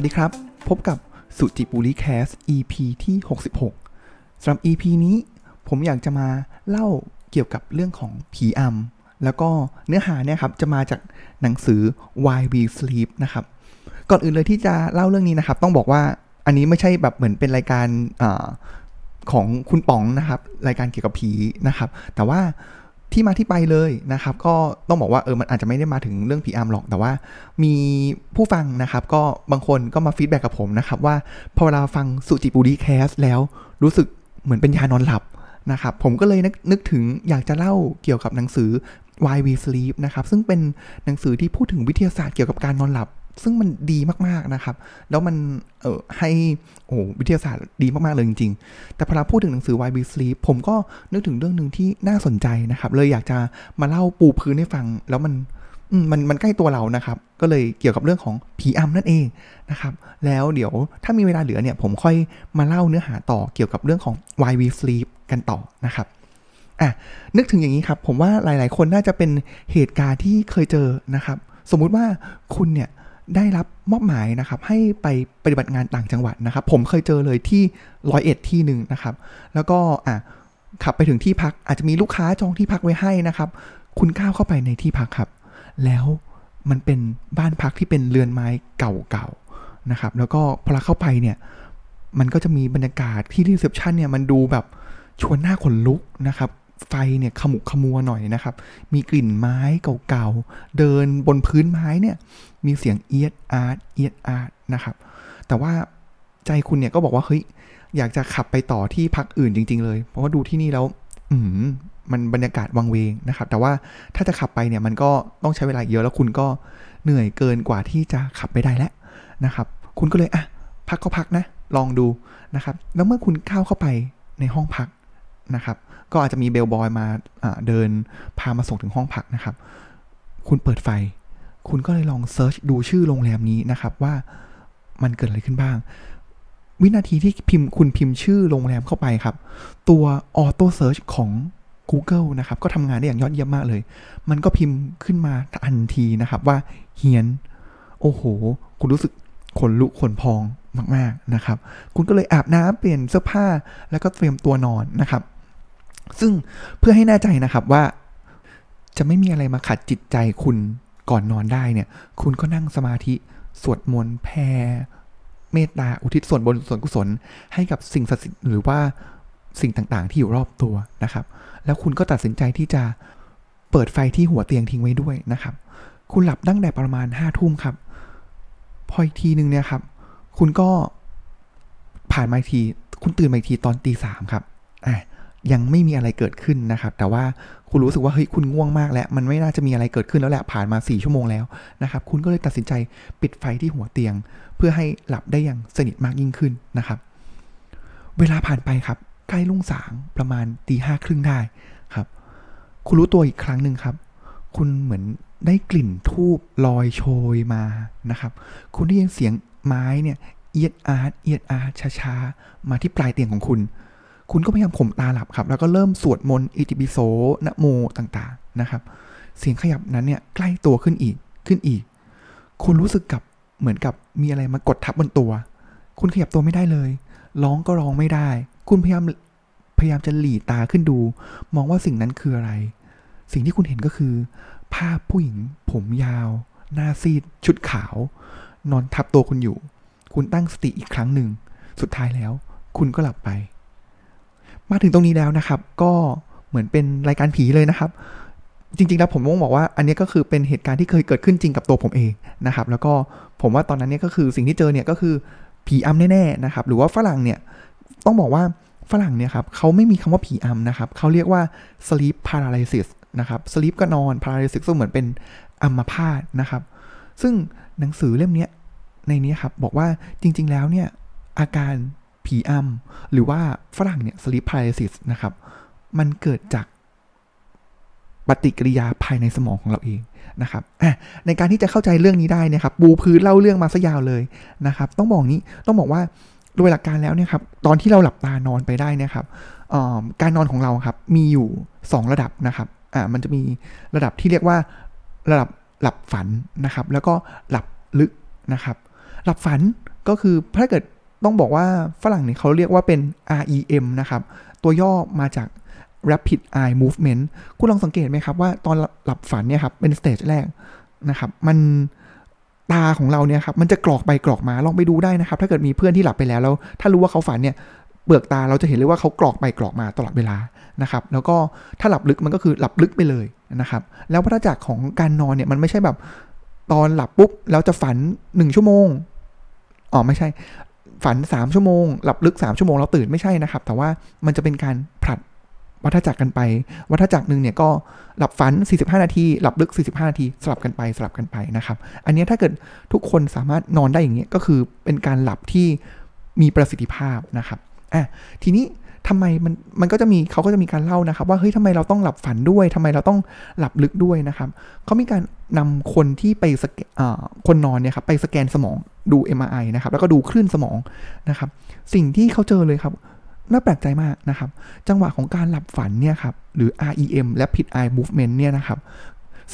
วัสดีครับ พบกับสุจิปุริแคส EP ที่ 66สำหรับ EP นี้ผมอยากจะมาเล่าเกี่ยวกับเรื่องของผีอำแล้วก็เนื้อหาเนี่ยครับ จะมาจากหนังสือ Why We Sleep นะครับ ก่อนอื่นเลยที่จะเล่าเรื่องนี้นะครับ ต้องบอกว่าอันนี้ไม่ใช่แบบเหมือนเป็นรายการอของคุณป๋องนะครับ รายการเกี่ยวกับผีนะครับ แต่ว่า ที่มาที่ไปเลยนะครับ ก็ต้องบอกว่าเออมันอาจจะไม่ได้มาถึงเรื่องผีอำหรอก แต่ว่ามีผู้ฟังนะครับ ก็บางคนก็มา feedback กับผมนะครับว่าพอเวลาฟัง SuJiPuLi Cast แล้วรู้สึกเหมือนเป็นยานอนหลับนะครับ ผมก็เลยนึกนึกถึงอยากจะเล่าเกี่ยวกับหนังสือ Why We Sleep นะครับ ซึ่งเป็นหนังสือที่พูดถึงวิทยาศาสตร์เกี่ยวกับการนอนหลับ ซึ่งมันดีมากๆนะครับ แล้วมันเออให้โอ้วิทยาศาสตร์ดีมากๆเลยจริง ๆ แต่พอเราพูดถึงหนังสือ Why We Sleep ผมก็นึกถึงเรื่องหนึ่งที่น่าสนใจนะครับ เลยอยากจะมาเล่าปูพื้นให้ฟัง แล้วมันมันมันใกล้ตัวเรานะครับ ก็เลยเกี่ยวกับเรื่องของผีอำนั่นเองนะครับ แล้วเดี๋ยวถ้ามีเวลาเหลือเนี่ย ผมค่อยมาเล่าเนื้อหาต่อเกี่ยวกับเรื่องของ Why We Sleep กันต่อนะครับอะนึกถึงอย่างนี้ครับ ผมว่าหลาย ๆ คนน่าจะเป็นเหตุการณ์ที่เคยเจอนะครับ สมมุติว่าคุณเนี่ย ได้รับมอบหมายนะครับให้ไปปฏิบัติงานต่างจังหวัดนะครับ ผมเคยเจอเลยที่ร้อยเอ็ดที่หนึ่งนะครับ แล้วก็อะขับไปถึงที่พักอาจจะมีลูกค้าจองที่พักไว้ให้นะครับ คุณก้าวเข้าไปในที่พักครับ แล้วมันเป็นบ้านพักที่เป็นเรือนไม้เก่าๆนะครับ แล้วก็พอเราเข้าไปเนี่ย มันก็จะมีบรรยากาศที่ reception เนี่ยมันดูแบบชวนหน้าขนลุกนะครับ ไฟเนี่ยขมุกขมัวหน่อยนะครับ มีกลิ่นไม้เก่าๆ เดินบนพื้นไม้เนี่ย มีเสียงเอี๊ยดอ๊าดเอี๊ยดอ๊าดนะครับ แต่ว่าใจคุณเนี่ยก็บอกว่าเฮ้ยอยากจะขับไปต่อที่พักอื่นจริง ๆ เลย เพราะว่าดูที่นี่แล้ว อืมมันบรรยากาศวังเวงนะครับ แต่ว่าถ้าจะขับไปเนี่ยมันก็ต้องใช้เวลาเยอะแล้วคุณก็เหนื่อยเกินกว่าที่จะขับไปได้แล้วนะครับ คุณก็เลยอะพักก็พักนะ ลองดูนะครับ แล้วเมื่อคุณเข้าเข้าไปในห้องพักนะครับ ก็อาจจะมีเบลบอยมาเดินพามาส่งถึงห้องพักนะครับ คุณเปิดไฟ คุณก็เลยลอง search ดูชื่อโรงแรมนี้นะครับว่ามันเกิดอะไรขึ้นบ้าง วินาทีที่พิมพ์คุณพิมพ์ชื่อโรงแรมเข้าไปครับ ตัว auto search ของ Google นะครับ ก็ทำงานได้อย่างยอดเยี่ยมมากเลย มันก็พิมพ์ขึ้นมาทันทีนะครับว่าเฮี้ยน โอ้โห คุณรู้สึกขนลุกขนพองมาก ๆ นะครับ คุณก็เลยอาบน้ำเปลี่ยนเสื้อผ้าแล้วก็เตรียมตัวนอนนะครับ ซึ่งเพื่อให้แน่ใจนะครับว่า จะไม่มีอะไรมาขัดจิตใจคุณก่อนนอนได้เนี่ย คุณก็นั่งสมาธิสวดมนต์แผ่เมตตาอุทิศส่วนบนส่วนกุศล ให้กับสิ่งศักดิ์สิทธิ์หรือว่าสิ่งต่างๆ ที่อยู่รอบตัวนะครับ แล้วคุณก็ตัดสินใจที่จะเปิดไฟที่หัวเตียงทิ้งไว้ด้วยนะครับ คุณหลับตั้งแต่ประมาณห้าทุ่มครับ พออีกทีหนึ่งเนี่ยครับ คุณก็ผ่านมาที คุณตื่นมาทีตอนตีสามครับอะ ยังไม่มีอะไรเกิดขึ้นนะครับ แต่ว่าคุณรู้สึกว่าเฮ้ยคุณง่วงมากแล้ว มันไม่น่าจะมีอะไรเกิดขึ้นแล้วแหละผ่านมา 4 ชั่วโมงแล้วนะครับ คุณก็เลยตัดสินใจปิดไฟที่หัวเตียง เพื่อให้หลับได้อย่างสนิทมากยิ่งขึ้นนะครับ เวลาผ่านไปครับ ใกล้ลุ่งสางประมาณตีห้าครึ่งได้ครับ คุณรู้ตัวอีกครั้งหนึ่งครับ คุณเหมือนได้กลิ่นทูบลอยโชยมานะครับ คุณได้ยินเสียงไม้เนี่ยเอียดอาร์ตเอียดอาร์ตช้าๆมาที่ปลายเตียงของคุณ คุณก็พยายามข่มตาหลับครับ แล้วก็เริ่มสวดมนต์อิติปิโสนะโมต่างๆนะครับ เสียงขยับนั้นเนี่ยใกล้ตัวขึ้นอีกขึ้นอีก คุณรู้สึกกับเหมือนกับมีอะไรมากดทับบนตัว คุณขยับตัวไม่ได้เลย ร้องก็ร้องไม่ได้ คุณพยายามพยายามจะหลีตาขึ้นดู มองว่าสิ่งนั้นคืออะไร สิ่งที่คุณเห็นก็คือ ภาพผู้หญิง ผมยาว หน้าซีด ชุดขาว นอนทับตัวคุณอยู่ คุณตั้งสติอีกครั้งหนึ่ง สุดท้ายแล้ว คุณก็หลับไป มาถึงตรงนี้แล้วนะครับ ก็เหมือนเป็นรายการผีเลยนะครับ จริงๆแล้วผมต้องบอกว่าอันนี้ก็คือเป็นเหตุการณ์ที่เคยเกิดขึ้นจริงกับตัวผมเองนะครับ แล้วก็ผมว่าตอนนั้นเนี่ยก็คือสิ่งที่เจอเนี่ยก็คือผีอำแน่ๆนะครับ หรือว่าฝรั่งเนี่ยต้องบอกว่าฝรั่งเนี่ยครับเขาไม่มีคำว่าผีอำนะครับเขาเรียกว่า sleep paralysis นะครับ sleep ก็นอน paralysis ก็เหมือนเป็นอัมพาตนะครับ ซึ่งหนังสือเล่มนี้ในนี้ครับบอกว่าจริง ๆ แล้วเนี่ยอาการ ผีอำหรือว่าฝรั่งเนี่ย sleep paralysis นะครับ มันเกิดจากปฏิกิริยาภายในสมองของเราเองนะครับในการที่จะเข้าใจเรื่องนี้ได้นะครับ บูพื้นเล่าเรื่องมาซะยาวเลยนะครับ ต้องบอกนี้ต้องบอกว่าโดยหลักการแล้วเนี่ยครับตอนที่เราหลับตานอนไปได้นะครับการนอนของเราครับมีอยู่ 2 ระดับนะครับอ่ามันจะมีระดับที่เรียกว่าระดับหลับฝันนะครับ แล้วก็หลับลึกนะครับ หลับฝันก็คือถ้าเกิด ต้องบอกว่าฝรั่งเนี่ยเขาเรียกว่าเป็น REM นะครับ ตัวย่อมาจาก Rapid Eye Movement คุณลองสังเกตไหมครับว่าตอนหลับฝันเนี่ยครับเป็นสเตจแรกนะครับมันตาของเราเนี่ยครับมันจะกรอกไปกรอกมาลองไปดูได้นะครับ ถ้าเกิดมีเพื่อนที่หลับไปแล้วแล้ว ถ้ารู้ว่าเขาฝันเนี่ยเปลือกตาเราจะเห็นเลยว่าเขากรอกไปกรอกมาตลอดเวลานะครับ แล้วก็ถ้าหลับลึกมันก็คือหลับลึกไปเลยนะครับ แล้ววัฏจักรของการนอนเนี่ยมันไม่ใช่แบบตอนหลับปุ๊บแล้วจะฝันหนึ่งชั่วโมงอ๋อไม่ใช่ ฝันสามชั่วโมง หลับลึกสามชั่วโมงแล้วตื่นไม่ใช่นะครับ แต่ว่ามันจะเป็นการผลัดวัฏจักรกันไป วัฏจักรหนึ่งเนี่ยก็หลับฝัน 45 นาที หลับลึก 45 นาที สลับกันไปสลับกันไปนะครับ อันนี้ถ้าเกิดทุกคนสามารถนอนได้อย่างนี้ก็คือเป็นการหลับที่มีประสิทธิภาพนะครับอะทีนี้ ทำไมมันมันก็จะมีเขาก็จะมีการเล่านะครับ ว่าเฮ้ยทำไมเราต้องหลับฝันด้วยทำไมเราต้องหลับลึกด้วยนะครับเขามีการนำคนที่ไปสแกคนนอนเนี่ยครับไปสแกนสมองดู MRI นะครับ แล้วก็ดูคลื่นสมองนะครับ สิ่งที่เขาเจอเลยครับน่าแปลกใจมากนะครับ จังหวะของการหลับฝันเนี่ยครับหรือ REM และ Rapid Eye Movement เนี่ยนะครับ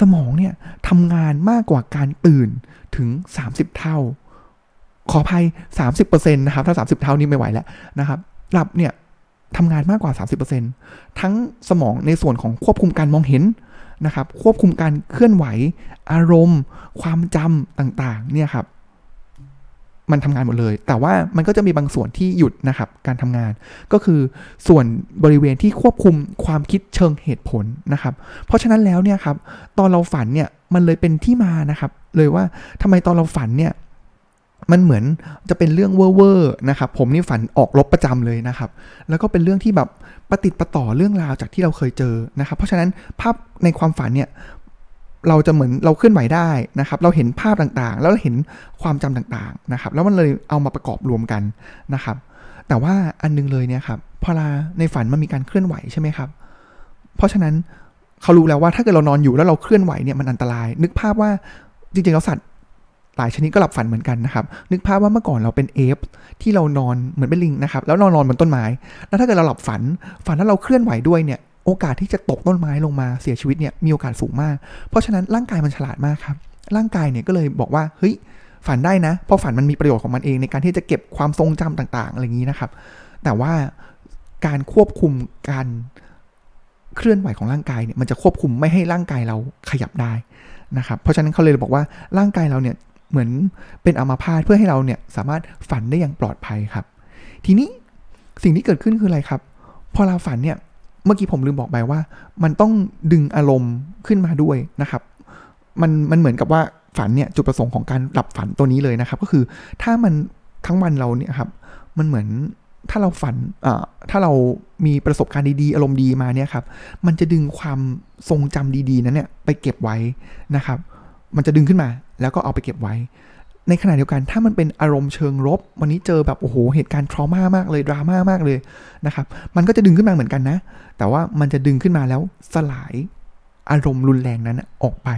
สมองเนี่ยทำงานมากกว่าการตื่นถึง 30 เท่า ขออภัย 30%นะครับ ถ้า 30 เท่านี้ไม่ไหวแล้วนะครับ หลับเนี่ย ทำงานมากกว่า 30%ทั้งสมองในส่วนของควบคุมการมองเห็นนะครับควบคุมการเคลื่อนไหว อารมณ์ ความจำต่างๆเนี่ยครับมันทำงานหมดเลย แต่ว่ามันก็จะมีบางส่วนที่หยุดนะครับ การทำงาน ก็คือส่วนบริเวณที่ควบคุมความคิดเชิงเหตุผลนะครับ เพราะฉะนั้นแล้วเนี่ยครับ ตอนเราฝันเนี่ย มันเลยเป็นที่มานะครับ เลยว่าทำไมตอนเราฝันเนี่ย มันเหมือนจะเป็นเรื่องเว่อร์นะครับผมนี่ฝันออกลบประจำเลยนะครับ แล้วก็เป็นเรื่องที่แบบประติดประต่อเรื่องราวจากที่เราเคยเจอนะครับ เพราะฉะนั้นภาพในความฝันเนี่ยเราจะเหมือนเราเคลื่อนไหวได้นะครับ เราเห็นภาพต่างๆ แล้วเราเห็นความจำต่างๆนะครับ แล้วมันเลยเอามาประกอบรวมกันนะครับ แต่ว่าอันนึงเลยเนี่ยครับพอลาในฝันมันมีการเคลื่อนไหวใช่ไหมครับ เพราะฉะนั้นเขารู้แล้วว่าถ้าเกิดเรานอนอยู่แล้วเราเคลื่อนไหวเนี่ยมันอันตราย นึกภาพว่าจริงๆแล้วสัตว์ หลายชนิดก็หลับฝันเหมือนกันนะครับ นึกภาพว่าเมื่อก่อนเราเป็นเอฟที่เรานอนเหมือนเป็นลิงนะครับ แล้วนอนนอนบนต้นไม้ แล้วถ้าเกิดเราหลับฝัน ฝันแล้วเราเคลื่อนไหวด้วยเนี่ย โอกาสที่จะตกต้นไม้ลงมาเสียชีวิตเนี่ย มีโอกาสสูงมาก เพราะฉะนั้นร่างกายมันฉลาดมากครับ ร่างกายเนี่ยก็เลยบอกว่า เฮ้ย ฝันได้นะ เพราะฝันมันมีประโยชน์ของมันเองในการที่จะเก็บความทรงจำต่าง ๆ อะไรอย่างนี้นะครับ แต่ว่าการควบคุมการเคลื่อนไหวของร่างกายเนี่ยมันจะควบคุมไม่ให้ร่างกายเราขยับได้นะครับ เพราะฉะนั้นเขาเลยบอกว่าร่างกายเราเนี่ย เหมือนเป็นอัมาพาตเพื่อให้เราเนี่ยสามารถฝันได้อย่างปลอดภัยครับ ทีนี้สิ่งที่เกิดขึ้นคืออะไรครับ พอเราฝันเนี่ยเมื่อกี้ผมลืมบอกไปว่า มันต้องดึงอารมณ์ขึ้นมาด้วยนะครับ มันมันเหมือนกับว่าฝันเนี่ยจุดประสงค์ของการหลับฝันตัวนี้เลยนะครับ ก็คือถ้ามันทั้งวันเราเนี่ยครับ มันเหมือนถ้าเราฝันอ่าถ้าเรามีประสบการณ์ดีๆ อารมณ์ดีมาเนี่ยครับ มันจะดึงความทรงจำดีๆ นั้นเนี่ยไปเก็บไว้นะครับ มันจะดึงขึ้นมา แล้วก็เอาไปเก็บไว้ ในขณะเดียวกันถ้ามันเป็นอารมณ์เชิงลบ วันนี้เจอแบบโอ้โหเหตุการณ์ทรมามากเลยดราม่ามากเลยนะครับมันก็จะดึงขึ้นมาเหมือนกันนะ แต่ว่ามันจะดึงขึ้นมาแล้วสลายอารมณ์รุนแรงนั้นออกไป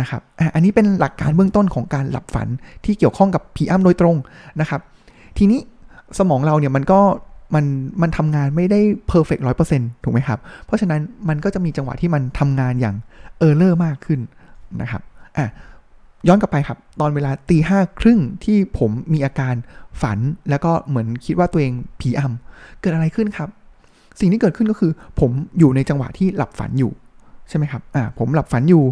นะครับอันนี้เป็นหลักการเบื้องต้นของการหลับฝันที่เกี่ยวข้องกับผีอ้ำโดยตรงนะครับ ทีนี้สมองเราเนี่ยมันก็มันมันทำงานไม่ได้เพอร์เฟกต์ร้อยเปอร์เซ็นต์ถูกไหมครับ เพราะฉะนั้นมันก็จะมีจังหวะที่มันทำงานอย่างเออร์เลอร์มากขึ้นนะครับ อะย้อนกลับไปครับ ตอนเวลาตีห้าครึ่งที่ผมมีอาการฝันแล้วก็เหมือนคิดว่าตัวเองผีอำเกิดอะไรขึ้นครับ สิ่งที่เกิดขึ้นก็คือ ผมอยู่ในจังหวะที่หลับฝันอยู่ใช่ไหมครับอ่าผมหลับฝันอยู่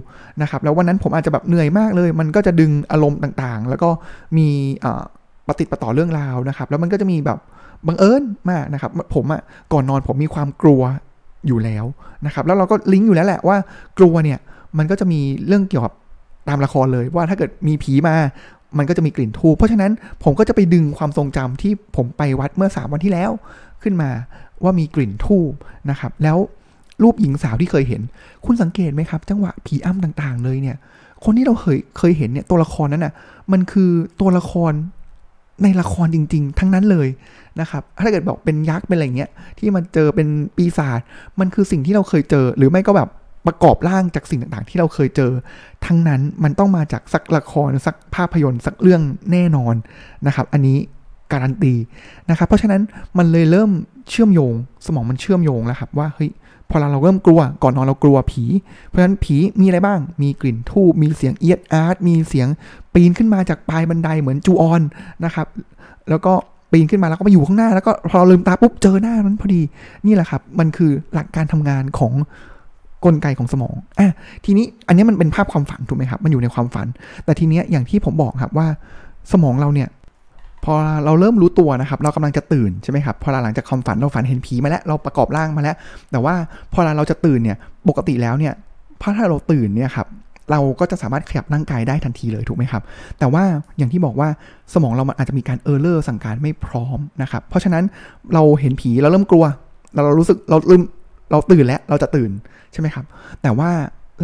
นะครับแล้ววันนั้นผมอาจจะแบบเหนื่อยมากเลย มันก็จะดึงอารมณ์ต่างๆ แล้วก็มีอ่าปฏิติดประต่อเรื่องราวนะครับ แล้วมันก็จะมีแบบบังเอิญมากนะครับ ผมอะ่ะก่อนนอนผมมีความกลัวอยู่แล้วนะครับ แล้วเราก็ลิงก์อยู่แล้วแหละว่ากลัวเนี่ยมันก็จะมีเรื่องเกี่ยวกับ ตามละครเลยว่าถ้าเกิดมีผีมา มันก็จะมีกลิ่นทูบเพราะฉะนั้นผมก็จะไปดึงความทรงจำที่ผมไปวัดเมื่อสามวันที่แล้วขึ้นมาว่ามีกลิ่นทูบนะครับ แล้วรูปหญิงสาวที่เคยเห็น คุณสังเกตไหมครับ จังหวะผีอ้ำต่างๆ เลยเนี่ย คนที่เราเคยเคยเห็นเนี่ยตัวละครนั้นน่ะ มันคือตัวละครในละครจริง ๆ ทั้งนั้นเลยนะครับ ถ้าเกิดบอกเป็นยักษ์เป็นอะไรเงี้ยที่มันเจอเป็นปีศาจ มันคือสิ่งที่เราเคยเจอ หรือไม่ก็แบบ ประกอบร่างจากสิ่งต่างๆ ที่เราเคยเจอ ทั้งนั้นมันต้องมาจากสักละครสักภาพยนตร์สักเรื่องแน่นอนนะครับ อันนี้การันตีนะครับ เพราะฉะนั้นมันเลยเริ่มเชื่อมโยง สมองมันเชื่อมโยงแล้วครับว่าเฮ้ยพอเราเริ่มกลัวก่อนนอนเรากลัวผี เพราะฉะนั้นผีมีอะไรบ้าง มีกลิ่นทูบมีเสียงเอียดอาร์ตมีเสียงปีนขึ้นมาจากปลายบันไดเหมือนจูออนนะครับ แล้วก็ปีนขึ้นมาแล้วก็มาอยู่ข้างหน้าแล้วก็พอเราลืมตาปุ๊บเจอหน้านั้นพอดีนี่แหละครับ มันคือหลักการทำงานของ กลไกของสมองอะทีนี้อันนี้มันเป็นภาพความฝันถูกไหมครับ มันอยู่ในความฝัน แต่ทีเนี้ยอย่างที่ผมบอกครับว่าสมองเราเนี่ยพอเราเริ่มรู้ตัวนะครับ เรากำลังจะตื่นใช่ไหมครับ พอหลังจากความฝันเราฝันเห็นผีมาแล้วเราประกอบร่างมาแล้ว แต่ว่าพอเราจะตื่นเนี่ยปกติแล้วเนี่ยพอถ้าเราตื่นเนี่ยครับเราก็จะสามารถขยับร่างกายได้ทันทีเลยถูกไหมครับ แต่ว่าอย่างที่บอกว่าสมองเรามันอาจจะมีการ error สั่งการไม่พร้อมนะครับ เพราะฉะนั้นเราเห็นผีเราเริ่มกลัวเราเรารู้สึกเราลืม เราตื่นแล้วเราจะตื่นใช่ไหมครับ แต่ว่า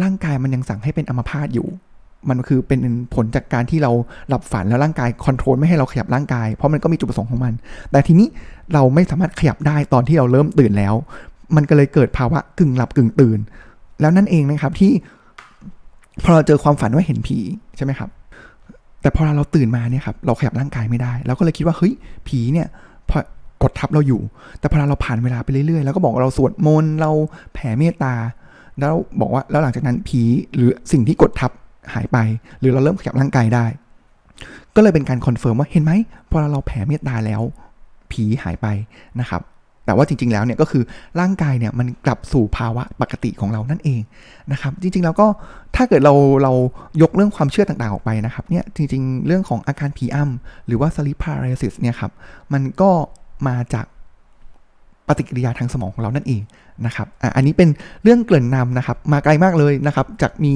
ร่างกายมันยังสั่งให้เป็นอัมพาตอยู่ มันคือเป็นผลจากการที่เราหลับฝันแล้วร่างกาย control ไม่ให้เราขยับร่างกาย เพราะมันก็มีจุดประสงค์ของมัน แต่ทีนี้เราไม่สามารถขยับได้ตอนที่เราเริ่มตื่นแล้ว มันก็เลยเกิดภาวะกึ่งหลับกึ่งตื่น แล้วนั่นเองนะครับที่พอเราเจอความฝันว่าเห็นผีใช่ไหมครับ แต่พอเราตื่นมาเนี่ยครับเราขยับร่างกายไม่ได้ เราก็เลยคิดว่าเฮ้ยผีเนี่ย กดทับเราอยู่ แต่พอเราผ่านเวลาไปเรื่อยๆ แล้วก็บอกเราสวดมนต์เราแผ่เมตตา แล้วบอกว่าแล้วหลังจากนั้นผีหรือสิ่งที่กดทับหายไป หรือเราเริ่มขยับร่างกายได้ ก็เลยเป็นการ confirm ว่าเห็นไหมพอเราแผ่เมตตาแล้วผีหายไปนะครับ แต่ว่าจริง ๆ แล้วเนี่ยก็คือร่างกายเนี่ยมันกลับสู่ภาวะปกติของเรานั่นเองนะครับ จริง ๆ แล้วก็ถ้าเกิดเราเรายกเรื่องความเชื่อต่าง ๆ ออกไปนะครับเนี่ยจริง ๆ เรื่องของอาการผีอ้ำหรือว่า sleep paralysis เนี่ยครับมันก็ มาจากปฏิกิริยาทางสมองของเรานั่นเองนะครับออันนี้เป็นเรื่องเกริ่นนำนะครับ มาไกลมากเลยนะครับ จากมี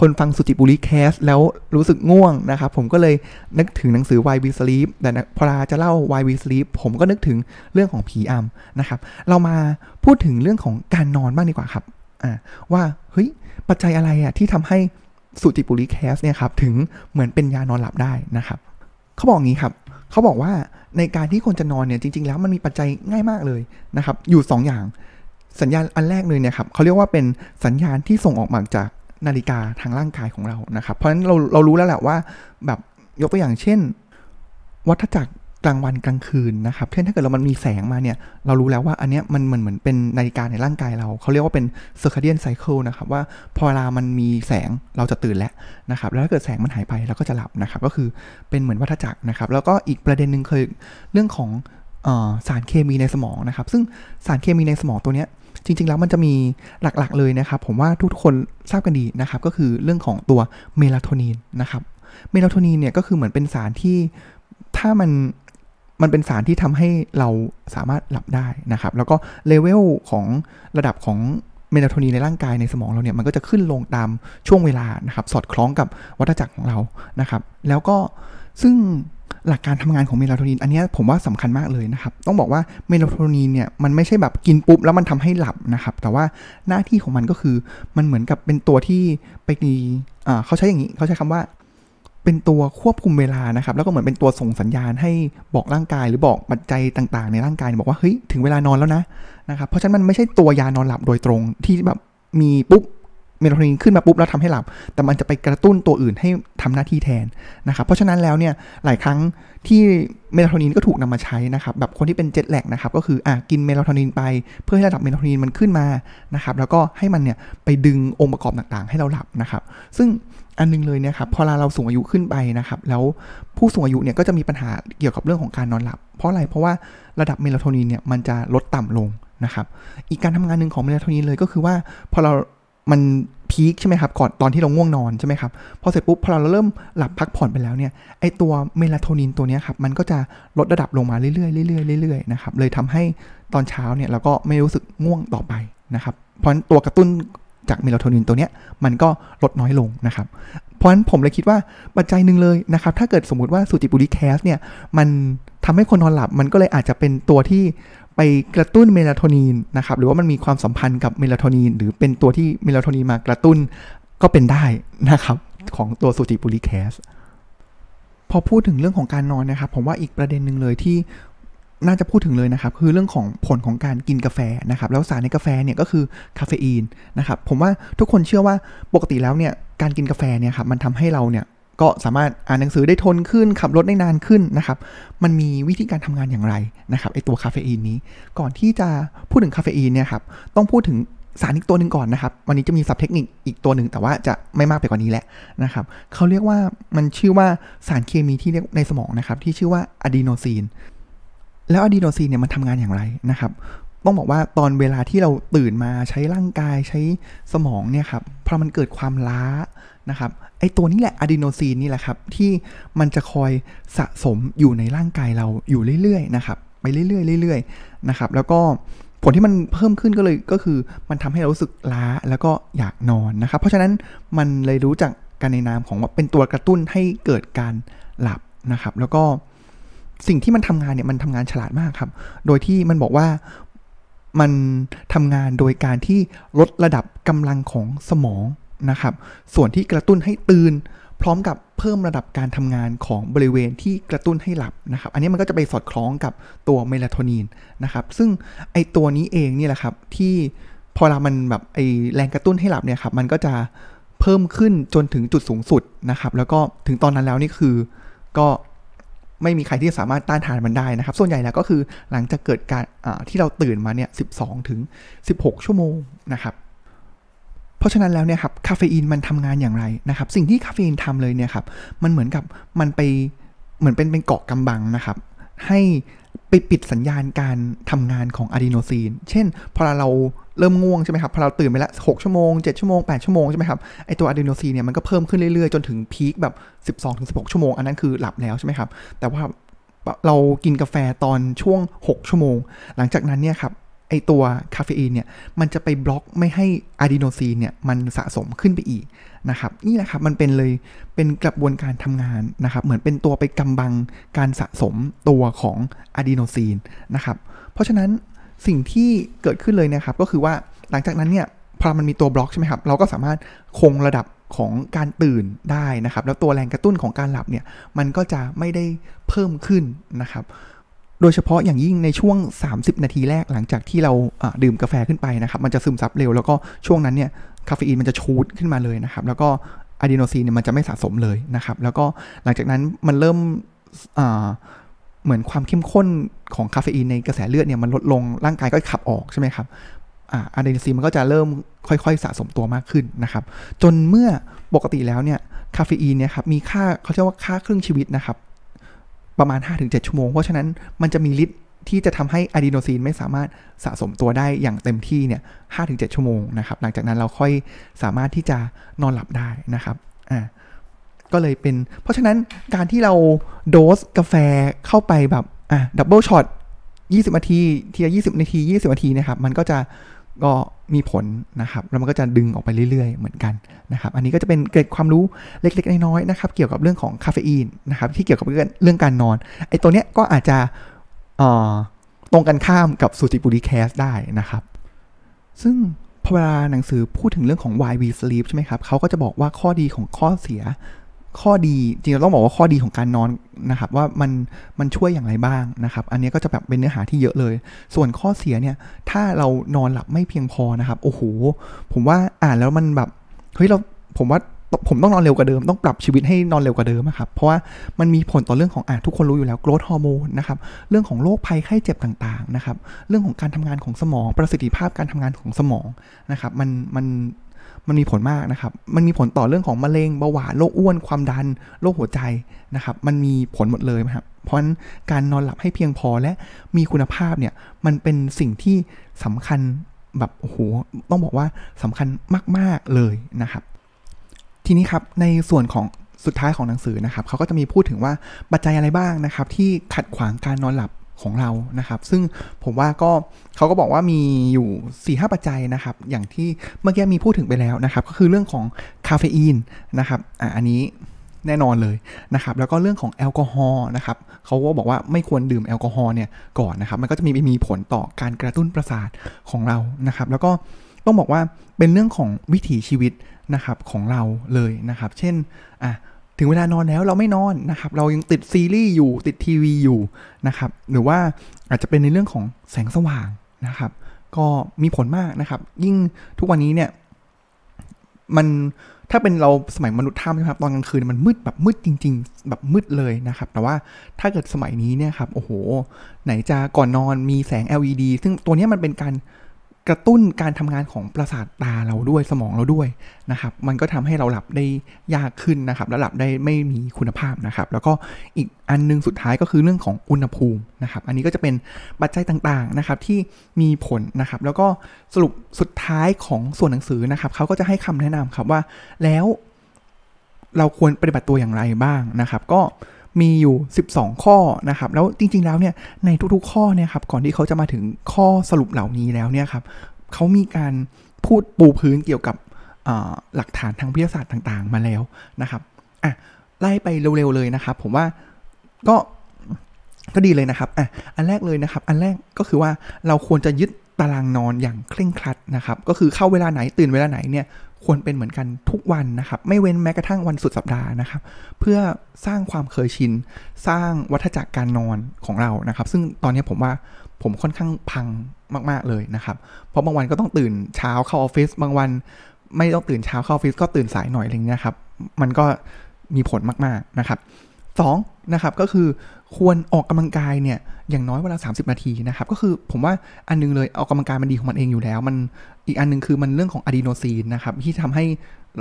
คนฟังสุจิบุรีแคสแล้วรู้สึกง่วงนะครับ ผมก็เลยนึกถึงหนังสือ Why We Sleep แต่พอลาจะเล่า Why We Sleep ผมก็นึกถึงเรื่องของผีอำนะครับ เรามาพูดถึงเรื่องของการนอนบ้างดีกว่าครับว่าเฮ้ยปัจจัยอะไรอะที่ทำให้สุจิบุรีแคสเนี่ยครับถึงเหมือนเป็นยานอนหลับได้นะครับ เขาบอกงี้ครับ เขาบอกว่าในการที่คนจะนอนเนี่ยจริง ๆ แล้วมันมีปัจจัยง่ายมากเลยนะครับ อยู่ 2 อย่าง สัญญาณอันแรกเลยเนี่ยครับเขาเรียกว่าเป็นสัญญาณที่ส่งออกมาจากนาฬิกาทางร่างกายของเรานะครับ เพราะฉะนั้นเราเรารู้แล้วแหละว่าแบบยกตัวอย่างเช่น วัฏจักร กลางวันกลางคืนนะครับเช่นถ้าเกิดเรามันมีแสงมาเนี่ย เรารู้แล้วว่าอันเนี้ยมันเหมือนเหมือนเป็นนาฬิกาในร่างกายเรา เขาเรียกว่าเป็น circadian cycle นะครับว่าพอเวลามันมีแสงเราจะตื่นแล้วนะครับแล้วถ้าเกิดแสงมันหายไปเราก็จะหลับนะครับก็คือเป็นเหมือนวัฏจักรนะครับแล้วก็อีกประเด็นหนึ่งเคยเรื่องของสารเคมีในสมองนะครับ ซึ่งสารเคมีในสมองตัวเนี้ยจริง ๆ แล้วมันจะมีหลักๆเลยนะครับ ผมว่าทุกคนทราบกันดีนะครับ ก็คือเรื่องของตัวเมลาโทนินนะครับ เมลาโทนินเนี่ยก็คือเหมือนเป็นสารที่ถ้ามัน มันเป็นสารที่ทำให้เราสามารถหลับได้นะครับ แล้วก็เลเวลของระดับของเมลาโทนินในร่างกายในสมองเราเนี่ยมันก็จะขึ้นลงตามช่วงเวลานะครับ สอดคล้องกับวัฏจักรของเรานะครับ แล้วก็ซึ่งหลักการทำงานของเมลาโทนินอันนี้ผมว่าสำคัญมากเลยนะครับ ต้องบอกว่าเมลาโทนินเนี่ยมันไม่ใช่แบบกินปุ๊บแล้วมันทำให้หลับนะครับ แต่ว่าหน้าที่ของมันก็คือมันเหมือนกับเป็นตัวที่ไปดีเขาใช้อย่างนี้เขาใช้คำว่า เป็นตัวควบคุมเวลานะครับ แล้วก็เหมือนเป็นตัวส่งสัญญาณให้บอกร่างกาย หรือบอกปัจจัยต่างๆ ในร่างกายบอกว่าเฮ้ยถึงเวลานอนแล้วนะนะครับเพราะฉะนั้นมันไม่ใช่ตัวยานอนหลับโดยตรงที่แบบมีปุ๊บเมลาโทนินขึ้นมาปุ๊บแล้วทำให้หลับ แต่มันจะไปกระตุ้นตัวอื่นให้ทำหน้าที่แทนนะครับ เพราะฉะนั้นแล้วเนี่ยหลายครั้งที่เมลาโทนินก็ถูกนำมาใช้นะครับ แบบคนที่เป็น jet lag นะครับ ก็คืออะกินเมลาโทนินไป เพื่อให้ระดับเมลาโทนินมันขึ้นมานะครับ แล้วก็ให้มันเนี่ยไปดึงองค์ประกอบต่างๆ ให้เราหลับนะครับ ซึ่ง อันนึงเลยเนี่ยครับพอเราสูงอายุขึ้นไปนะครับแล้วผู้สูงอายุเนี่ยก็จะมีปัญหาเกี่ยวกับเรื่องของการนอนหลับ เพราะอะไรเพราะว่าระดับเมลาโทนินเนี่ยมันจะลดต่ำลงนะครับอีกการทำงานหนึ่งของเมลาโทนินเลยก็คือว่าพอเรามัน peak ใช่ไหมครับก่อนตอนที่เราง่วงนอนใช่ไหมครับพอเสร็จปุ๊บพอเราเริ่มหลับพักผ่อนไปแล้วเนี่ยไอตัวเมลาโทนินตัวนี้ครับมันก็จะลดระดับลงมาเรื่อยๆเรื่อยๆเรื่อยๆนะครับเลยทำให้ตอนเช้าเนี่ยเราก็ไม่รู้สึกง่วงต่อไปนะครับเพราะตัวกระตุ้น จากเมลาโทนินตัวเนี้ยมันก็ลดน้อยลงนะครับ เพราะฉะนั้นผมเลยคิดว่าปัจจัยหนึ่งเลยนะครับ ถ้าเกิดสมมติว่า SuJiPuLi Cast เนี่ยมันทำให้คนนอนหลับมันก็เลยอาจจะเป็นตัวที่ไปกระตุ้นเมลาโทนินนะครับหรือว่ามันมีความสัมพันธ์กับเมลาโทนินหรือเป็นตัวที่เมลาโทนินมากระตุ้นก็เป็นได้นะครับของตัวสูติบุริแคสพอพูดถึงเรื่องของการนอนนะครับ ผมว่าอีกประเด็นหนึ่งเลยที่ น่าจะพูดถึงเลยนะครับ คือเรื่องของผลของการกินกาแฟนะครับ แล้วสารในกาแฟเนี่ยก็คือคาเฟอีนนะครับ ผมว่าทุกคนเชื่อว่าปกติแล้วเนี่ยการกินกาแฟเนี่ยครับมันทำให้เราเนี่ยก็สามารถอ่านหนังสือได้ทนขึ้น ขับรถได้นานขึ้นนะครับ มันมีวิธีการทำงานอย่างไรนะครับไอตัวคาเฟอีนนี้ ก่อนที่จะพูดถึงคาเฟอีนเนี่ยครับต้องพูดถึงสารอีกตัวหนึ่งก่อนนะครับ วันนี้จะมีศัพท์เทคนิคอีกตัวหนึ่งแต่ว่าจะไม่มากไปกว่านี้แหละนะครับเขาเรียกว่ามันชื่อว่าสารเคมีที่เรียกในสมองนะครับที่ชื่อว่าอะดีโนซีน แล้วอะดีโนซีนเนี่ยมันทำงานอย่างไรนะครับ ต้องบอกว่าตอนเวลาที่เราตื่นมาใช้ร่างกายใช้สมองเนี่ยครับพอมันเกิดความล้านะครับไอตัวนี้แหละอะดีโนซีนนี่แหละครับที่มันจะคอยสะสมอยู่ในร่างกายเราอยู่เรื่อยๆนะครับไปเรื่อยๆเรื่อยๆนะครับแล้วก็ผลที่มันเพิ่มขึ้นก็เลยก็คือมันทำให้เรารู้สึกล้าแล้วก็อยากนอนนะครับ เพราะฉะนั้นมันเลยรู้จักกันในนามของว่าเป็นตัวกระตุ้นให้เกิดการหลับนะครับ แล้วก็ สิ่งที่มันทำงานเนี่ยมันทำงานฉลาดมากครับ โดยที่มันบอกว่ามันทำงานโดยการที่ลดระดับกำลังของสมองนะครับ ส่วนที่กระตุ้นให้ตื่น พร้อมกับเพิ่มระดับการทำงานของบริเวณที่กระตุ้นให้หลับนะครับ อันนี้มันก็จะไปสอดคล้องกับตัวเมลาโทนินนะครับ ซึ่งไอตัวนี้เองนี่แหละครับที่พอเรามันแบบไอแรงกระตุ้นให้หลับเนี่ยครับมันก็จะเพิ่มขึ้นจนถึงจุดสูงสุดนะครับ แล้วก็ถึงตอนนั้นแล้วนี่คือ ก็ ไม่มีใครที่สามารถต้านทานมันได้นะครับ ส่วนใหญ่แล้วก็คือหลังจากเกิดการที่เราตื่นมาเนี่ย 12 ถึง 16 ชั่วโมงนะครับ เพราะฉะนั้นแล้วเนี่ยครับคาเฟอีนมันทำงานอย่างไรนะครับ สิ่งที่คาเฟอีนทำเลยเนี่ยครับ มันเหมือนกับมันไปเหมือนเป็นเป็นเกาะกำบังนะครับ ให้ไปปิดสัญญาณการทำงานของอะดีโนซีน เช่น พอเรา เริ่มง่วงใช่ไหมครับพอเราตื่นไปแล้ว6ชั่วโมง7ชั่วโมง8ชั่วโมงใช่ไหมครับไอตัวอะดีโนซีนเนี่ยมันก็เพิ่มขึ้นเรื่อยๆ จนถึง peak แบบ12-16ชั่วโมงอันนั้นคือหลับแล้วใช่ไหมครับแต่ว่าเรากินกาแฟตอนช่วง 6 ชั่วโมง หลังจากนั้นเนี่ยครับไอตัวคาเฟอีนเนี่ยมันจะไปบล็อกไม่ให้อะดีโนซีนเนี่ยมันสะสมขึ้นไปอีกนะครับนี่แหละครับมันเป็นเลยเป็นกระบวนการทำงานนะครับเหมือนเป็นตัวไปกำบังการสะสมตัวของอะดีโนซีนนะครับเพราะฉะนั้น สิ่งที่เกิดขึ้นเลยนะครับ ก็คือว่าหลังจากนั้นเนี่ยพอมันมีตัวบล็อกใช่ไหมครับ เราก็สามารถคงระดับของการตื่นได้นะครับ แล้วตัวแรงกระตุ้นของการหลับเนี่ย มันก็จะไม่ได้เพิ่มขึ้นนะครับ โดยเฉพาะอย่างยิ่งในช่วง 30 นาทีแรกหลังจากที่เราดื่มกาแฟขึ้นไปนะครับ มันจะซึมซับเร็ว แล้วก็ช่วงนั้นเนี่ย คาเฟอีนมันจะ shoot ขึ้นมาเลยนะครับ แล้วก็อะดีโนซีนเนี่ยมันจะไม่สะสมเลยนะครับ แล้วก็หลังจากนั้นมันเริ่ม เหมือนความเข้มข้นของคาเฟอีนในกระแสเลือดเนี่ยมันลดลงร่างกายก็ขับออกใช่ไหมครับอะดีโนซีนมันก็จะเริ่มค่อยๆสะสมตัวมากขึ้นนะครับ จนเมื่อปกติแล้วเนี่ยคาเฟอีนเนี่ยครับมีค่าเขาเรียกว่าค่าครึ่งชีวิตนะครับ ประมาณ 5-7 ชั่วโมง เพราะฉะนั้นมันจะมีฤทธิ์ที่จะทำให้อะดีโนซีนไม่สามารถสะสมตัวได้อย่างเต็มที่เนี่ย5-7ชั่วโมงนะครับ หลังจากนั้นเราค่อยสามารถที่จะนอนหลับได้นะครับ อ่า ก็เลยเป็น เพราะฉะนั้นการที่เราโดสกาแฟเข้าไปแบบอะ double shot 20นาทีทีละ20 นาที 20 นาทีนะครับ มันก็จะก็มีผลนะครับ แล้วมันก็จะดึงออกไปเรื่อยๆ เหมือนกันนะครับ อันนี้ก็จะเป็นเกร็ดความรู้เล็กๆ น้อยๆ นะครับ เกี่ยวกับเรื่องของคาเฟอีนนะครับ ที่เกี่ยวกับเรื่องเรื่องการนอน ไอ้ตัวเนี้ยก็อาจจะตรงกันข้ามกับสูติปุริแคสได้นะครับ ซึ่งพอเวลาหนังสือพูดถึงเรื่องของ why we sleep ใช่ไหมครับ เขาก็จะบอกว่าข้อดีของข้อเสีย ข้อดีจริงๆต้องบอกว่าข้อดีของการนอนนะครับว่ามันมันช่วยอย่างไรบ้างนะครับ อันนี้ก็จะแบบเป็นเนื้อหาที่เยอะเลย ส่วนข้อเสียเนี่ยถ้าเรานอนหลับไม่เพียงพอนะครับโอ้โหผมว่าอ่านแล้วมันแบบเฮ้ยเราผมว่าผมต้องนอนเร็วกว่าเดิมต้องปรับชีวิตให้นอนเร็วกว่าเดิมครับเพราะว่ามันมีผลต่อเรื่องของอ่าทุกคนรู้อยู่แล้วโกรทฮอร์โมนนะครับเรื่องของโรคภัยไข้เจ็บต่างๆนะครับเรื่องของการทำงานของสมองประสิทธิภาพการทำงานของสมองนะครับมันมัน มันมีผลมากนะครับ มันมีผลต่อเรื่องของมะเร็งเบาหวานโรคอ้วนความดันโรคหัวใจนะครับ มันมีผลหมดเลยครับ เพราะฉะนั้นการนอนหลับให้เพียงพอและมีคุณภาพเนี่ยมันเป็นสิ่งที่สำคัญแบบโอ้โหต้องบอกว่าสำคัญมาก ๆเลยนะครับ ทีนี้ครับในส่วนของสุดท้ายของหนังสือนะครับเขาก็จะมีพูดถึงว่าปัจจัยอะไรบ้างนะครับ ที่ขัดขวางการนอนหลับ ของเรานะครับ ซึ่งผมว่าก็เขาก็บอกว่ามีอยู่4ีหปัจจัยนะครับ อย่างที่เมื่อกี้มีพูดถึงไปแล้วนะครับ ก็คือเรื่องของคาเฟอีนนะครับอ่าอันนี้แน่นอนเลยนะครับ แล้วก็เรื่องของแอลกอฮอล์นะครับเขาก็บอกว่าไม่ควรดื่มแอลกอฮอล์เนี่ยก่อนนะครับ มันก็จะมีมีผลต่อการกระตุ้นประสาทของเรานะครับ แล้วก็ต้องบอกว่าเป็นเรื่องของวิถีชีวิตนะครับของเราเลยนะครับ เช่นอะ ถึงเวลานอนแล้วเราไม่นอนนะครับ เรายังติดซีรีส์อยู่ติดทีวีอยู่นะครับ หรือว่าอาจจะเป็นในเรื่องของแสงสว่างนะครับ ก็มีผลมากนะครับ ยิ่งทุกวันนี้เนี่ยมันถ้าเป็นเราสมัยมนุษย์ถ้ำนะครับตอนกลางคืนมันมืดแบบมืดจริง ๆ แบบมืดเลยนะครับ แต่ว่าถ้าเกิดสมัยนี้เนี่ยครับโอ้โห ไหนจะก่อนนอนมีแสง LED ซึ่งตัวนี้มันเป็นการ กระตุ้นการทำงานของประสาทตาเราด้วยสมองเราด้วยนะครับ มันก็ทำให้เราหลับได้ยากขึ้นนะครับ และหลับได้ไม่มีคุณภาพนะครับ แล้วก็อีกอันนึงสุดท้ายก็คือเรื่องของอุณหภูมินะครับ อันนี้ก็จะเป็นปัจจัยต่างๆนะครับที่มีผลนะครับ แล้วก็สรุปสุดท้ายของส่วนหนังสือนะครับเขาก็จะให้คำแนะนำครับว่าแล้วเราควรปฏิบัติตัวอย่างไรบ้างนะครับ ก็ มีอยู่ 12 ข้อนะครับ แล้วจริงๆแล้วเนี่ยในทุกๆข้อเนี่ยครับก่อนที่เขาจะมาถึงข้อสรุปเหล่านี้แล้วเนี่ยครับเขามีการพูดปูพื้นเกี่ยวกับหลักฐานทางวิทยาศาสตร์ต่างๆ มาแล้วนะครับอะไล่ไปเร็วๆเลยนะครับ ผมว่าก็ก็ดีเลยนะครับอะอันแรกเลยนะครับ อันแรกก็คือว่าเราควรจะยึด ตารางนอนอย่างเคร่งครัดนะครับ ก็คือเข้าเวลาไหนตื่นเวลาไหนเนี่ยควรเป็นเหมือนกันทุกวันนะครับ ไม่เว้นแม้กระทั่งวันสุดสัปดาห์นะครับ เพื่อสร้างความเคยชิน สร้างวัฏจักรการนอนของเรานะครับ ซึ่งตอนนี้ผมว่าผมค่อนข้างพังมาก ๆเลยนะครับ เพราะบางวันก็ต้องตื่นเช้าเข้าออฟฟิศบางวันไม่ต้องตื่นเช้าเข้าออฟฟิศก็ตื่นสายหน่อยอะไรเงี้ยครับ มันก็มีผลมากๆนะครับ2นะครับก็คือ ควรออกกำลังกายเนี่ยอย่างน้อยเวลา 30 นาทีนะครับ ก็คือผมว่าอันนึงเลยออกกำลังกายมันดีของมันเองอยู่แล้ว มันอีกอันนึงคือมันเรื่องของอะดีโนซีนนะครับ ที่ทำให้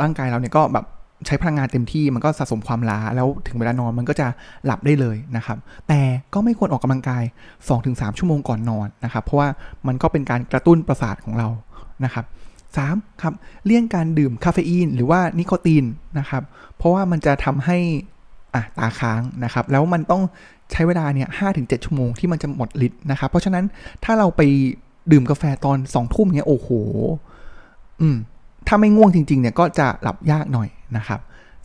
ร่างกายเราเนี่ยก็แบบใช้พลังงานเต็มที่มันก็สะสมความล้า แล้วถึงเวลานอนมันก็จะหลับได้เลยนะครับ แต่ก็ไม่ควรออกกำลังกาย 2-3 ชั่วโมงก่อนนอนนะครับ เพราะว่ามันก็เป็นการกระตุ้นประสาทของเรานะครับ3ครับเลี่ยงการดื่มคาเฟอีนหรือว่านิโคตินนะครับ เพราะว่ามันจะทำให้อะตาค้างนะครับ แล้วมันต้อง ใช้เวลาเนี่ยห้าถึงเจ็ดชั่วโมงที่มันจะหมดฤทธิ์นะครับ เพราะฉะนั้นถ้าเราไปดื่มกาแฟตอนสองทุ่มเนี่ยโอ้โห อืม ถ้าไม่ง่วงจริง ๆ เนี่ยก็จะหลับยากหน่อยนะครับ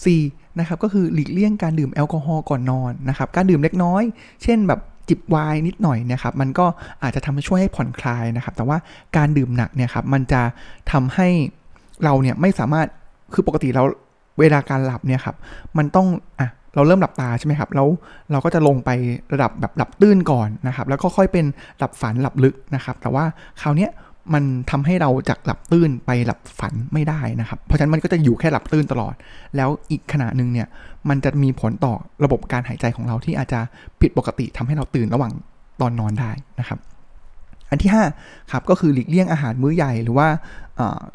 4. นะครับก็คือหลีกเลี่ยงการดื่มแอลกอฮอล์ก่อนนอนนะครับ การดื่มเล็กน้อย เช่นแบบจิบไวน์นิดหน่อยนี่ยครับ มันก็อาจจะทำให้ช่วยให้ผ่อนคลายนะครับ แต่ว่าการดื่มหนักเนี่ยครับ มันจะทำให้เราเนี่ยไม่สามารถ คือปกติเราเวลาการหลับเนี่ยครับ มันต้องอะ เราเริ่มหลับตาใช่ไหมครับ แล้วเราก็จะลงไประดับแบบหลับตื้นก่อนนะครับ แล้วก็ค่อยเป็นหลับฝันหลับลึกนะครับ แต่ว่าคราวนี้มันทำให้เราจากหลับตื้นไปหลับฝันไม่ได้นะครับ เพราะฉะนั้นมันก็จะอยู่แค่หลับตื้นตลอด แล้วอีกขณะหนึ่งเนี่ย มันจะมีผลต่อระบบการหายใจของเราที่อาจจะผิดปกติทำให้เราตื่นระหว่างตอนนอนได้นะครับ อันที่5ครับก็คือหลีกเลี่ยงอาหารมื้อใหญ่หรือว่า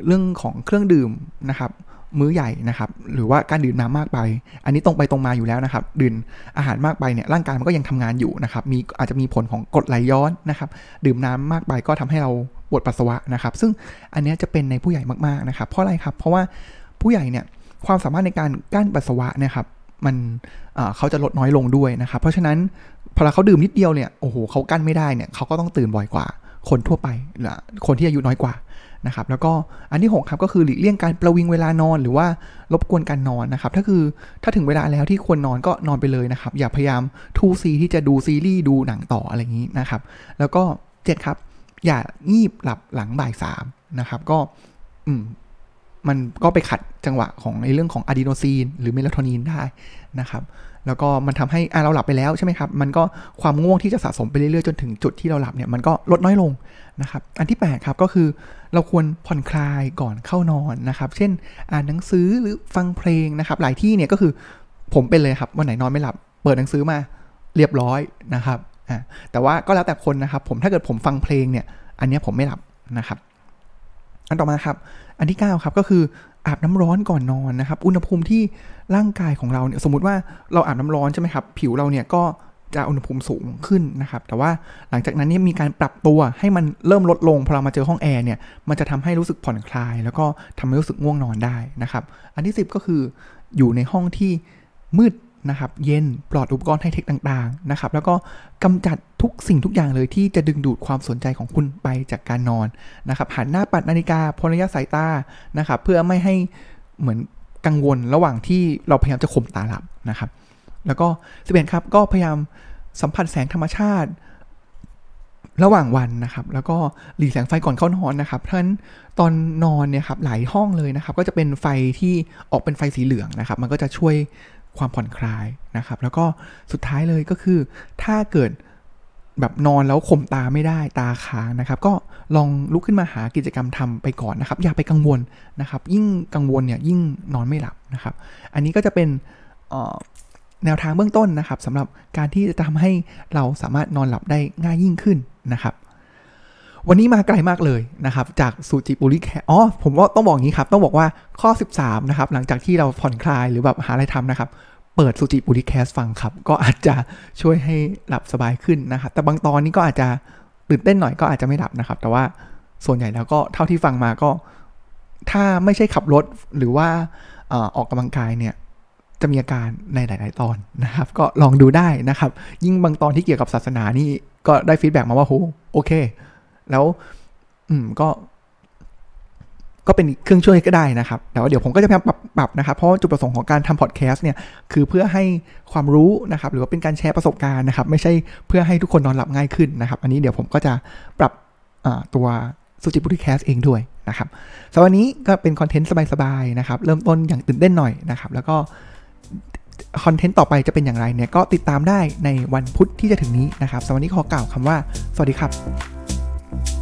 เรื่องของเครื่องดื่มนะครับ มื้อใหญ่นะครับหรือว่าการดื่มน้ำมากไป อันนี้ตรงไปตรงมาอยู่แล้วนะครับ ดื่มอาหารมากไปเนี่ยร่างกายมันก็ยังทำงานอยู่นะครับมีอาจจะมีผลของกรดไหลย้อนนะครับดื่มน้ำมากไปก็ทำให้เราปวดปัสสาวะนะครับ ซึ่งอันนี้จะเป็นในผู้ใหญ่มากๆนะครับ เพราะอะไรครับ เพราะว่าผู้ใหญ่เนี่ยความสามารถในการกั้นปัสสาวะนะครับมันเขาจะลดน้อยลงด้วยนะครับ เพราะฉะนั้นพอเขาดื่มนิดเดียวเนี่ยโอ้โหเขากั้นไม่ได้เนี่ยเขาก็ต้องตื่นบ่อยกว่า คนทั่วไปหรือคนที่อายุน้อยกว่า นะครับแล้วก็อันที่6ครับก็คือหลีกเลี่ยงการประวิงเวลานอนหรือว่ารบกวนการนอนนะครับถ้าคือถ้าถึงเวลาแล้วที่ควรนอนก็นอนไปเลยนะครับ อย่าพยายามทูซีที่จะดูซีรีส์ดูหนังต่ออะไรอย่างนี้นะครับ แล้วก็7ครับ อย่างีบหลับหลังบ่ายสามนะครับ ก็อืมมันก็ไปขัดจังหวะของในเรื่องของอะดีโนซีนหรือเมลาโทนินได้นะครับ แล้วก็มันทำให้อ่เราหลับไปแล้วใช่ไหมครับ มันก็ความง่วงที่จะสะสมไปเรื่อยๆจนถึงจุดที่เราหลับเนี่ยมันก็ลดน้อยลงนะครับ อันที่8ครับก็คือเราควรผ่อนคลายก่อนเข้านอนนะครับ เช่นอ่านหนังสือหรือฟังเพลงนะครับ หลายที่เนี่ยก็คือผมเป็นเลยครับวันไหนนอนไม่หลับ เปิดหนังสือมาเรียบร้อยนะครับอ่าแต่ว่าก็แล้วแต่คนนะครับ ผมถ้าเกิดผมฟังเพลงเนี่ย อันนี้ผมไม่หลับนะครับ อันต่อมาครับ อันที่9ครับก็คือ อาบน้ำร้อนก่อนนอนนะครับ อุณหภูมิที่ร่างกายของเราเนี่ย สมมติว่าเราอาบน้ำร้อนใช่ไหมครับ ผิวเราเนี่ยก็จะอุณหภูมิสูงขึ้นนะครับ แต่ว่าหลังจากนั้นเนี่ยมีการปรับตัวให้มันเริ่มลดลงพอเรามาเจอห้องแอร์เนี่ย มันจะทำให้รู้สึกผ่อนคลาย แล้วก็ทำให้รู้สึกง่วงนอนได้นะครับ อันที่ 10 ก็คืออยู่ในห้องที่มืด นะครับ เย็นปลอดอุปกรณ์ไฮเทคต่างๆนะครับ แล้วก็กำจัดทุกสิ่งทุกอย่างเลยที่จะดึงดูดความสนใจของคุณไปจากการนอนนะครับหันหน้าปัดนาฬิกาพลระยะสายตานะครับ เพื่อไม่ให้เหมือนกังวลระหว่างที่เราพยายามจะข่มตาหลับนะครับ แล้วก็สิบเอ็ดครับก็พยายามสัมผัสแสงธรรมชาติระหว่างวันนะครับ แล้วก็หลีแสงไฟก่อนเข้านอนนะครับเพราะฉะนั้นตอนนอนเนี่ยครับหลายห้องเลยนะครับ ก็จะเป็นไฟที่ออกเป็นไฟสีเหลืองนะครับ มันก็จะช่วย ความผ่อนคลายนะครับ แล้วก็สุดท้ายเลยก็คือ ถ้าเกิดแบบนอนแล้วข่มตาไม่ได้ตาค้างนะครับ ก็ลองลุกขึ้นมาหากิจกรรมทำไปก่อนนะครับ อย่าไปกังวลนะครับ ยิ่งกังวลเนี่ยยิ่งนอนไม่หลับนะครับ อันนี้ก็จะเป็นแนวทางเบื้องต้นนะครับสำหรับการที่จะทำให้เราสามารถนอนหลับได้ง่ายยิ่งขึ้นนะครับ วันนี้มาไกลมากเลยนะครับ จากสูจิบุริแคอ๋อผมว่าต้องบอกอย่างนี้ครับ ต้องบอกว่าข้อ 13 นะครับ หลังจากที่เราผ่อนคลายหรือแบบหาอะไรทำนะครับ เปิดสุจิบุริแคสฟังครับ ก็อาจจะช่วยให้หลับสบายขึ้นนะครับ แต่บางตอนนี้ก็อาจจะตื่นเต้นหน่อยก็อาจจะไม่หลับนะครับ แต่ว่าส่วนใหญ่แล้วก็เท่าที่ฟังมาก็ ถ้าไม่ใช่ขับรถหรือว่าออกกำลังกายเนี่ยจะมีอาการในหลาย ๆ ตอนนะครับ ก็ลองดูได้นะครับ ยิ่งบางตอนที่เกี่ยวกับศาสนานี่ก็ได้ฟีดแบ็มาว่าโหโอเค แล้ว อืมก็ ก็เป็นเครื่องช่วยก็ได้นะครับแต่ว่าเดี๋ยวผมก็จะพยายามปรับปรับนะครับ เพราะจุดประสงค์ของการทำพอดแคสต์เนี่ย คือเพื่อให้ความรู้นะครับ หรือว่าเป็นการแชร์ประสบการณ์นะครับ ไม่ใช่เพื่อให้ทุกคนนอนหลับง่ายขึ้นนะครับ อันนี้เดี๋ยวผมก็จะปรับตัวสุจิบุติแคสเองด้วยนะครับสำหรับวันนี้ก็เป็นคอนเทนต์สบายๆนะครับ เริ่มต้นอย่างตื่นเต้นหน่อยนะครับ แล้วก็คอนเทนต์ต่อไปจะเป็นอย่างไรเนี่ย ก็ติดตามได้ในวันพุธที่จะถึงนี้นะครับสำหรับวันนี้ขอกล่าวคำว่า สวัสดีครับ Thank you.